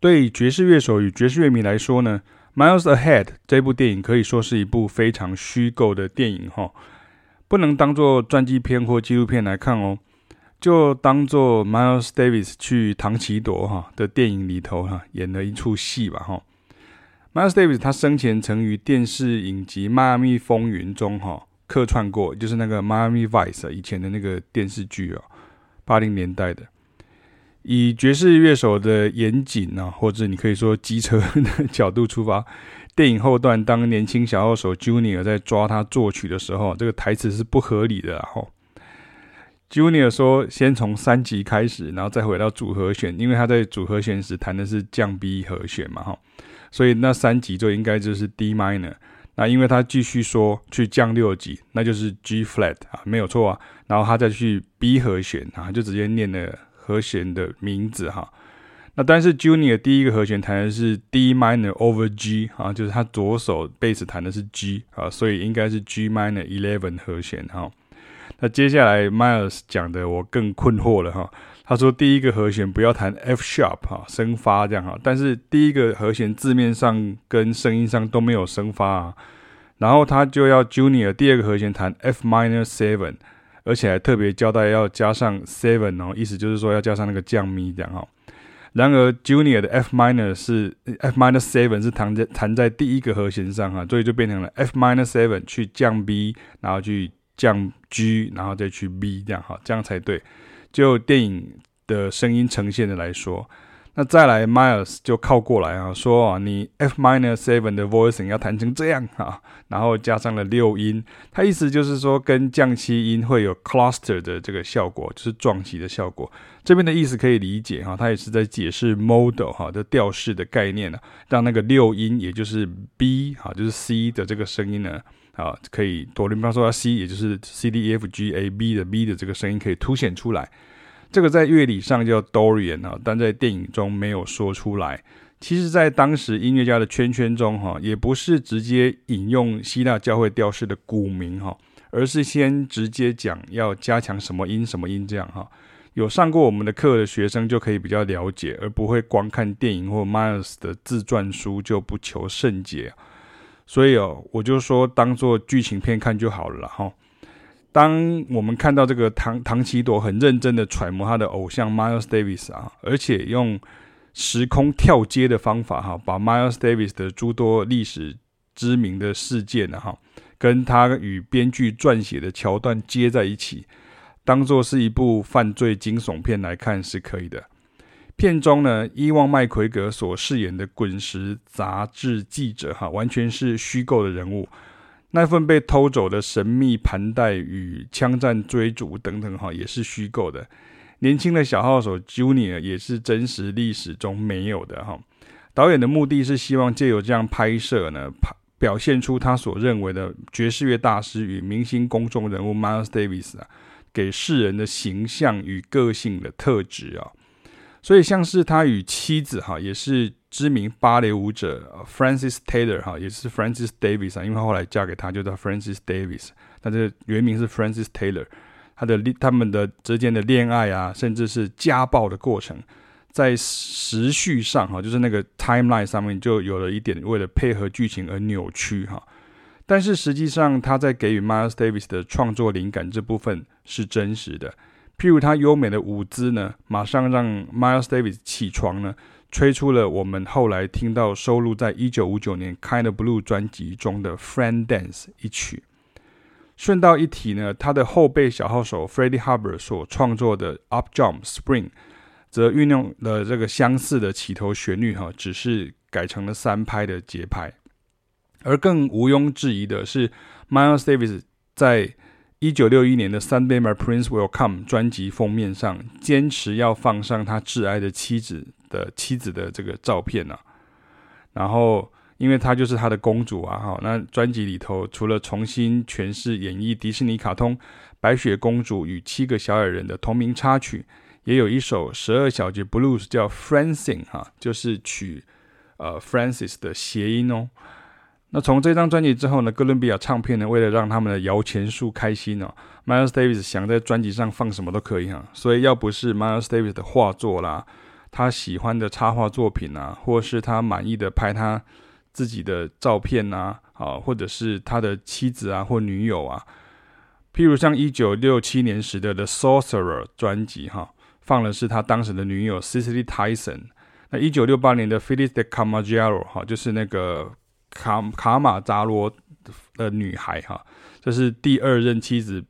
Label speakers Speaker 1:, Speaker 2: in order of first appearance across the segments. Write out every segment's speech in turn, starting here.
Speaker 1: 对爵士乐手与爵士乐迷来说呢，《Miles Ahead》这部电影可以说是一部非常虚构的电影哈，不能当做传记片或纪录片来看哦，就当做 Miles Davis 去唐奇朵哈的电影里头哈演了一出戏吧哈。Miles Davis 他生前曾于电视影集《迈阿密风云》中哈客串过，就是那个《迈阿密 Vice》以前的那个电视剧哦，八零年代的。以爵士乐手的严谨啊，或者你可以说机车 的角度出发，电影后段当年轻小号手 Junior 在抓他作曲的时候，这个台词是不合理的哈。Junior 说：“先从三级开始，然后再回到组合弦，因为他在组合弦时弹的是降 B 和弦嘛哈，所以那三级就应该就是 D minor。那因为他继续说去降六级，那就是 G flat 啊，没有错啊。然后他再去 B 和弦啊，就直接念了。”和弦的名字哈，那但是 Junior 第一个和弦弹的是 D minor over G 啊，就是他左手贝斯弹的是 G 啊，所以应该是 G minor eleven 和弦哈。那接下来 Miles 讲的我更困惑了哈，他说第一个和弦不要弹 F sharp 哈，升发这样哈，但是第一个和弦字面上跟声音上都没有升发啊，然后他就要 Junior 第二个和弦弹 F minor seven。而且还特别交代要加上 seven 哦，意思就是说要加上那个降咪这样哈。然而 Junior 的 F minor 是 F minor seven 是弹在弹在第一个和弦上哈，所以就变成了 F minor seven 去降 B，然后去降 G，然后再去 B 这样哈，这样才对。就电影的声音呈现的来说。那再来，Miles 就靠过来啊，说啊，你 F minor seven 的 voicing 要弹成这样啊，然后加上了六音，他意思就是说跟降七音会有 cluster 的这个效果，就是撞击的效果。这边的意思可以理解哈，他也是在解释 modal 哈的调式的概念啊，让那个六音，也就是 B 哈，就是 C 的这个声音呢，啊，可以哆来咪发嗦拉 C，也就是 C D E F G A B 的 B 的这个声音可以凸显出来。这个在乐理上叫 Dorian 啊，但在电影中没有说出来。其实，在当时音乐家的圈圈中，哈，也不是直接引用希腊教会调式的鼓名，哈，而是先直接讲要加强什么音什么音这样，哈。有上过我们的课的学生就可以比较了解，而不会光看电影或 Miles 的自传书就不求甚解。所以哦，我就说当做剧情片看就好了，哈。当我们看到这个唐唐奇朵很认真的揣摩他的偶像 Miles Davis 啊，而且用时空跳接的方法哈，把 Miles Davis 的诸多历史知名的事件呢哈，跟他与编剧撰写的桥段接在一起，当做是一部犯罪惊悚片来看是可以的。片中呢，伊旺麦奎格所饰演的滚石杂志记者哈，完全是虚构的人物。那份被偷走的神秘盘带与枪战追逐等等，哈，也是虚构的。年轻的小号手 Junior 也是真实历史中没有的，哈。导演的目的是希望借由这样拍摄呢，表现出他所认为的爵士乐大师与明星公众人物 Miles Davis 啊，给世人的形象与个性的特质啊。所以像是他与妻子哈，也是。知名芭蕾舞者 Frances Taylor 哈，也是 Frances Davis 啊，因为后来嫁给他就叫 Frances Davis，但是原名是 Frances Taylor。他的他们的之间的恋爱啊，甚至是家暴的过程，在时序上哈，就是那个 timeline 上面就有了一点为了配合剧情而扭曲哈。但是实际上他在给予 Miles Davis 的创作灵感这部分是真实的，譬如他优美的舞姿呢，马上让 Miles Davis 起床呢。吹出了我们后来听到收录在一九五九年《Kind of Blue》专辑中的《Friend Dance》一曲。顺道一提呢，他的后辈小号手 Freddie Hubbard 所创作的《Up Jump Spring》则运用了这个相似的起头旋律，哈，只是改成了三拍的节拍。而更毋庸置疑的是，Miles Davis 在一九六一年的《Someday My Prince Will Come》专辑封面上，坚持要放上他挚爱的妻子。的妻子的这个照片呢、然后因为她就是他的公主啊，哈，那专辑里头除了重新诠释演绎迪士尼卡通《白雪公主与七个小矮人》的同名插曲，也有一首十二小节 blues 叫 Francine 哈，就是取呃 Francis 的谐音哦。那从这张专辑之后呢，哥伦比亚唱片呢，为了让他们的摇钱树开心哦，Miles Davis 想在专辑上放什么都可以哈，所以要不是 Miles Davis 的画作啦。他喜欢的插画作品啊，或是他满意的拍他自己的照片啊，啊，或者是他的妻子啊或女友啊，譬如像一九六七年时的《The Sorcerer》专辑哈，放的是他当时的女友 Cicely Tyson。那一九六八年的《Phyllis de Camargo》哈，就是那个卡卡马扎罗的女孩哈，这是第二任妻子。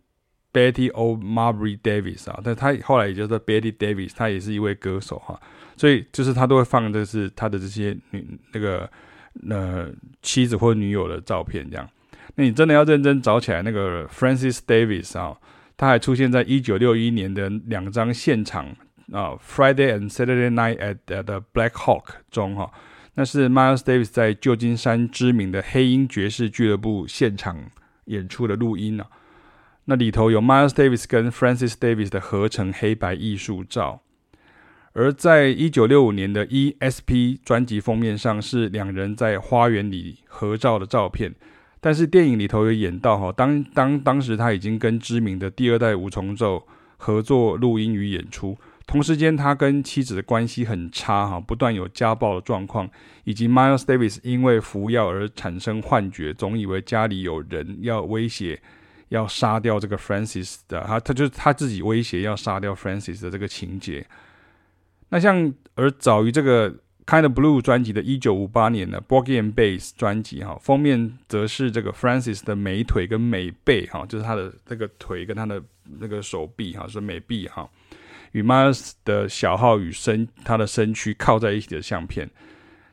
Speaker 1: Betty O'Marbury Davis 啊，但他后来也叫做 Betty Davis，他也是一位歌手哈，所以就是他都会放的是他的这些女那个呃妻子或女友的照片这样。那你真的要认真找起来，那个 Francis Davis 啊，他还出现在一九六一年的两张现场啊，Friday and Saturday Night at the Black Hawk 中哈，那是 Miles Davis 在旧金山知名的黑鹰爵士俱乐部现场演出的录音啊。那里头有 Miles Davis 跟 Francis Davis 的合成黑白艺术照，而在一九六五年的 ESP 专辑封面上是两人在花园里合照的照片，但是电影里头有演到哈，当当当时他已经跟知名的第二代五重奏合作录音与演出，同时间他跟妻子的关系很差哈，不断有家暴的状况，以及 Miles Davis 因为服药而产生幻觉，总以为家里有人要威胁。要杀掉这个 Francis 的，他他就是他自己威胁要杀掉 Francis 的这个情节。那像而早于这个 Kind of Blue 专辑的1958年的 Porgy and Bass 专辑哈，封面则是这个 Francis 的美腿跟美背哈，就是他的这个腿跟他的那个手臂哈，是美臂哈，与 Miles 的小号与身他的身躯靠在一起的相片，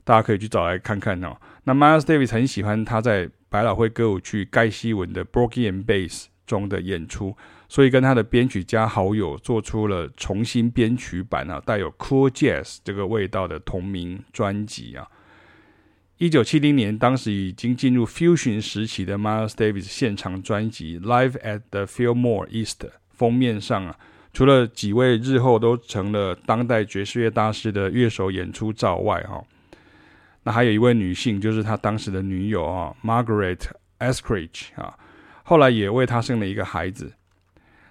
Speaker 1: 大家可以去找来看看哦。那 Miles Davis 很喜欢他在百老汇歌舞剧《盖希文》的《Porgy and Bass》中的演出，所以跟他的编曲家好友做出了重新编曲版啊，带有 Cool Jazz 这个味道的同名专辑啊。一九七零年，当时已经进入 Fusion 时期的 Miles Davis 现场专辑《Live at the Fillmore East》封面上啊，除了几位日后都成了当代爵士乐大师的乐手演出照外，哈。那还有一位女性，就是他当时的女友啊，Margaret Eskridge 啊，后来也为他生了一个孩子。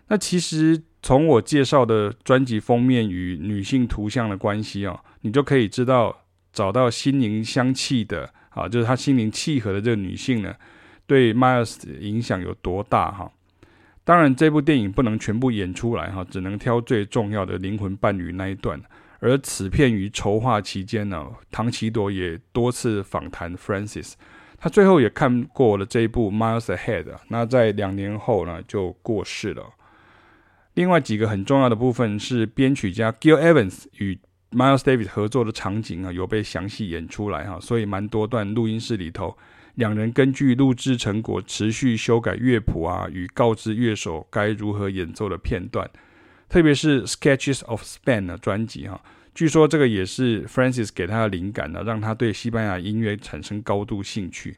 Speaker 1: 那其实从我介绍的专辑封面与女性图像的关系啊，你就可以知道找到心灵相契的啊，就是他心灵契合的这个女性呢，对 Miles 的影响有多大哈。当然，这部电影不能全部演出来哈，只能挑最重要的灵魂伴侣那一段。而此片于筹划期间呢，唐奇朵也多次访谈 Francis，他最后也看过了这一部 Miles Ahead，那在两年后呢就过世了。另外几个很重要的部分是编曲家 Gil Evans 与 Miles Davis 合作的场景啊，有被详细演出来哈，所以蛮多段录音室里头，两人根据录制成果持续修改乐谱啊，与告知乐手该如何演奏的片段。特别是 Sketches of Spain 的专辑哈，据说这个也是 Francis 给他的灵感呢，让他对西班牙音乐产生高度兴趣，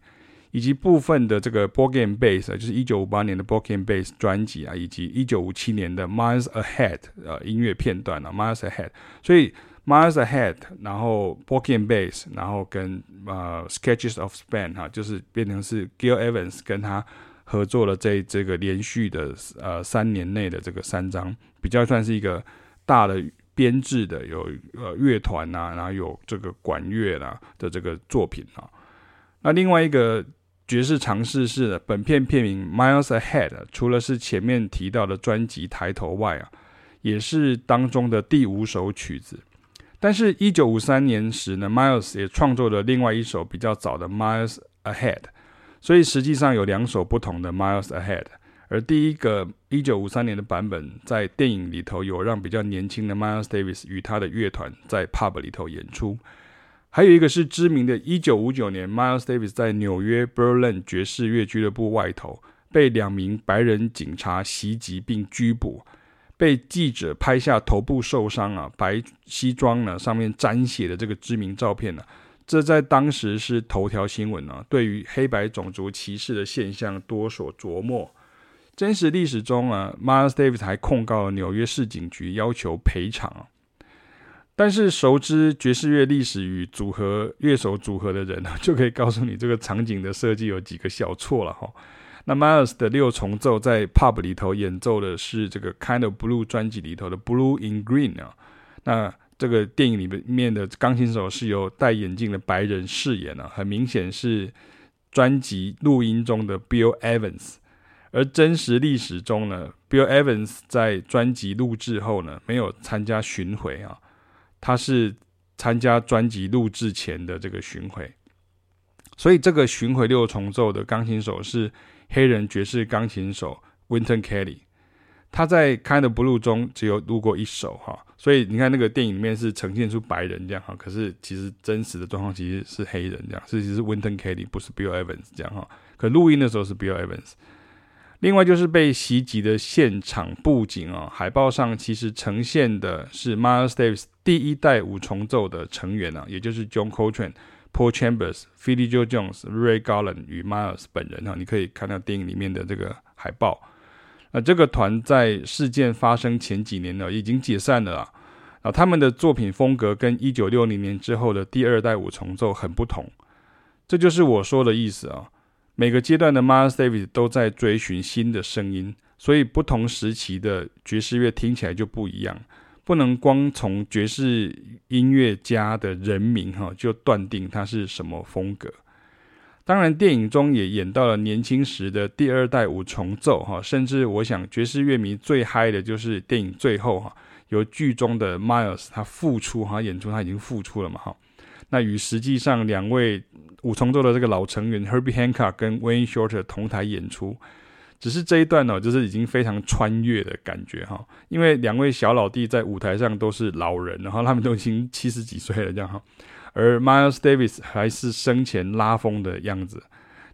Speaker 1: 以及部分的这个 Porgy and Bess 就是一九五八年的 Porgy and Bess 专辑啊，以及一九五七年的 Miles Ahead 呃音乐片段啊，Miles Ahead，所以 Miles Ahead，然后 Porgy and Bess，然后跟呃 Sketches of Spain 哈，就是变成是 Gil Evans 跟他。合作了这这个连续的呃三年内的这个三张，比较算是一个大的编制的，有呃乐团呐，然后有这个管乐啦的这个作品啊。那另外一个爵士尝试是本片片名《Miles Ahead》，除了是前面提到的专辑抬头外啊，也是当中的第五首曲子。但是，一九五三年时呢，Miles 也创作了另外一首比较早的《Miles Ahead》。所以实际上有两首不同的《Miles Ahead》，而第一个一九五三年的版本在电影里头有让比较年轻的 Miles Davis 与他的乐团在 pub 里头演出，还有一个是知名的一九五九年 Miles Davis 在纽约 Berlin 爵士乐俱乐部外头被两名白人警察袭击并拘捕，被记者拍下头部受伤啊，白西装呢上面沾血的这个知名照片呢。这在当时是头条新闻啊，对于黑白种族歧视的现象多所琢磨。真实历史中啊，Miles Davis 还控告了纽约市警局，要求赔偿。但是熟知爵士乐历史与组合乐手组合的人呢，就可以告诉你这个场景的设计有几个小错了哈。那 Miles 的六重奏在 Pub 里头演奏的是这个 Kind of Blue 专辑里头的 Blue in Green 啊，那。这个电影里面的钢琴手是由戴眼镜的白人饰演啊，很明显是专辑录音中的 Bill Evans。而真实历史中呢，Bill Evans 在专辑录制后呢，没有参加巡回啊，他是参加专辑录制前的这个巡回。所以这个巡回六重奏的钢琴手是黑人爵士钢琴手 Wynton Kelly。他在《Kind of Blue》中只有录过一首哈，所以你看那个电影里面是呈现出白人这样哈，可是其实真实的状况其实是黑人这样，所以其实 Wynton Kelly 不是 Bill Evans 这样哈，可录音的时候是 Bill Evans。另外就是被袭击的现场布景啊，海报上其实呈现的是 Miles Davis 第一代五重奏的成员啊，也就是 John Coltrane、Paul Chambers、Philly Joe Jones、Ray Garland 与 Miles 本人啊，你可以看到电影里面的这个海报。那这个团在事件发生前几年呢，已经解散了啊。啊，他们的作品风格跟一九六零年之后的第二代五重奏很不同，这就是我说的意思啊。每个阶段的 Miles Davis 都在追寻新的声音，所以不同时期的爵士乐听起来就不一样。不能光从爵士音乐家的人名哈就断定他是什么风格。当然，电影中也演到了年轻时的第二代五重奏哈，甚至我想爵士乐迷最嗨的就是电影最后哈，由剧中的 Miles 他复出哈，演出他已经复出了嘛哈，那与实际上两位五重奏的这个老成员 Herbie Hancock 跟 Wayne Shorter 同台演出，只是这一段呢，就是已经非常穿越的感觉哈，因为两位小老弟在舞台上都是老人，然后他们都已经 七十几岁了这样哈。而 Miles Davis 还是生前拉风的样子，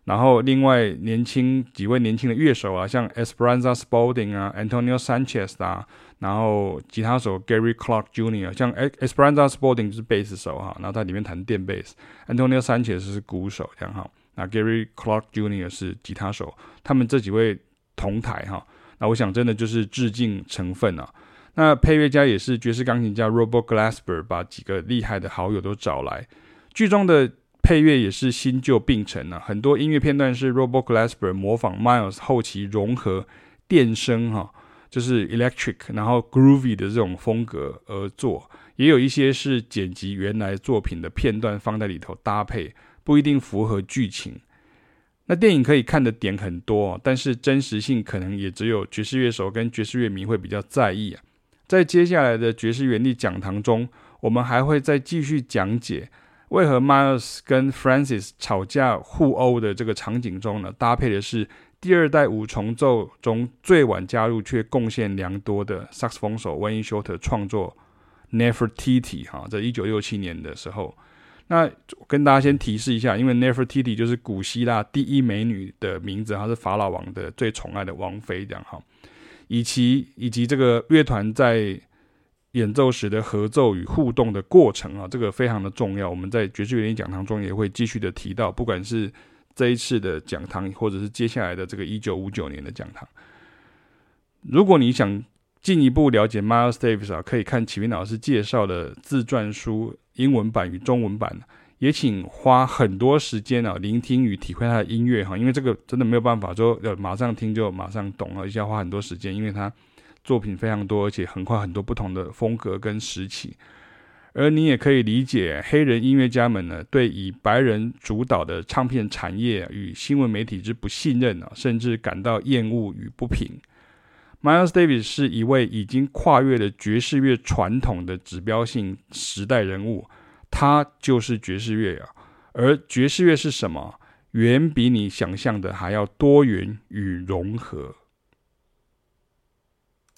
Speaker 1: 然后另外年轻几位年轻的乐手啊，像 Esperanza Spalding 啊，Antonio Sanchez 啊，然后吉他手 Gary Clark Jr.，像 Esperanza Spalding 就是贝斯手哈，然后在里面弹电贝斯，Antonio Sanchez 是鼓手这样哈，那 Gary Clark Jr. 是吉他手，他们这几位同台哈，那我想真的就是致敬成分啊。那配乐家也是爵士钢琴家 Robert Glasper，把几个厉害的好友都找来。剧中的配乐也是新旧并存啊，很多音乐片段是 Robert Glasper 模仿 Miles 后期融合电声哈，就是 electric，然后 groovy 的这种风格而做。也有一些是剪辑原来作品的片段放在里头搭配，不一定符合剧情。那电影可以看的点很多，但是真实性可能也只有爵士乐手跟爵士乐迷会比较在意啊。在接下来的爵士原地讲堂中，我们还会再继续讲解为何 Miles 跟 Francis 吵架互殴的这个场景中呢，搭配的是第二代五重奏中最晚加入却贡献良多的萨克斯风手 Wayne Shorter 创作 Nefertiti 哈，在一九六七年的时候。那跟大家先提示一下，因为 Nefertiti 就是古希腊第一美女的名字，她是法老王的最宠爱的王妃，这样哈。以及以及这个乐团在演奏时的合奏与互动的过程啊，这个非常的重要。我们在爵士乐理讲堂中也会继续的提到，不管是这一次的讲堂，或者是接下来的这个一九五九年的讲堂。如果你想进一步了解 Miles Davis 啊，可以看启明老师介绍的自传书英文版与中文版。也请花很多时间啊，聆听与体会他的音乐哈，因为这个真的没有办法说要马上听就马上懂啊，而且要花很多时间，因为他作品非常多，而且横跨很多不同的风格跟时期。而你也可以理解黑人音乐家们呢，对以白人主导的唱片产业与新闻媒体之不信任啊，甚至感到厌恶与不平。Miles Davis 是一位已经跨越了爵士乐传统的指标性时代人物。他就是爵士乐啊，而爵士乐是什么？远比你想象的还要多元与融合。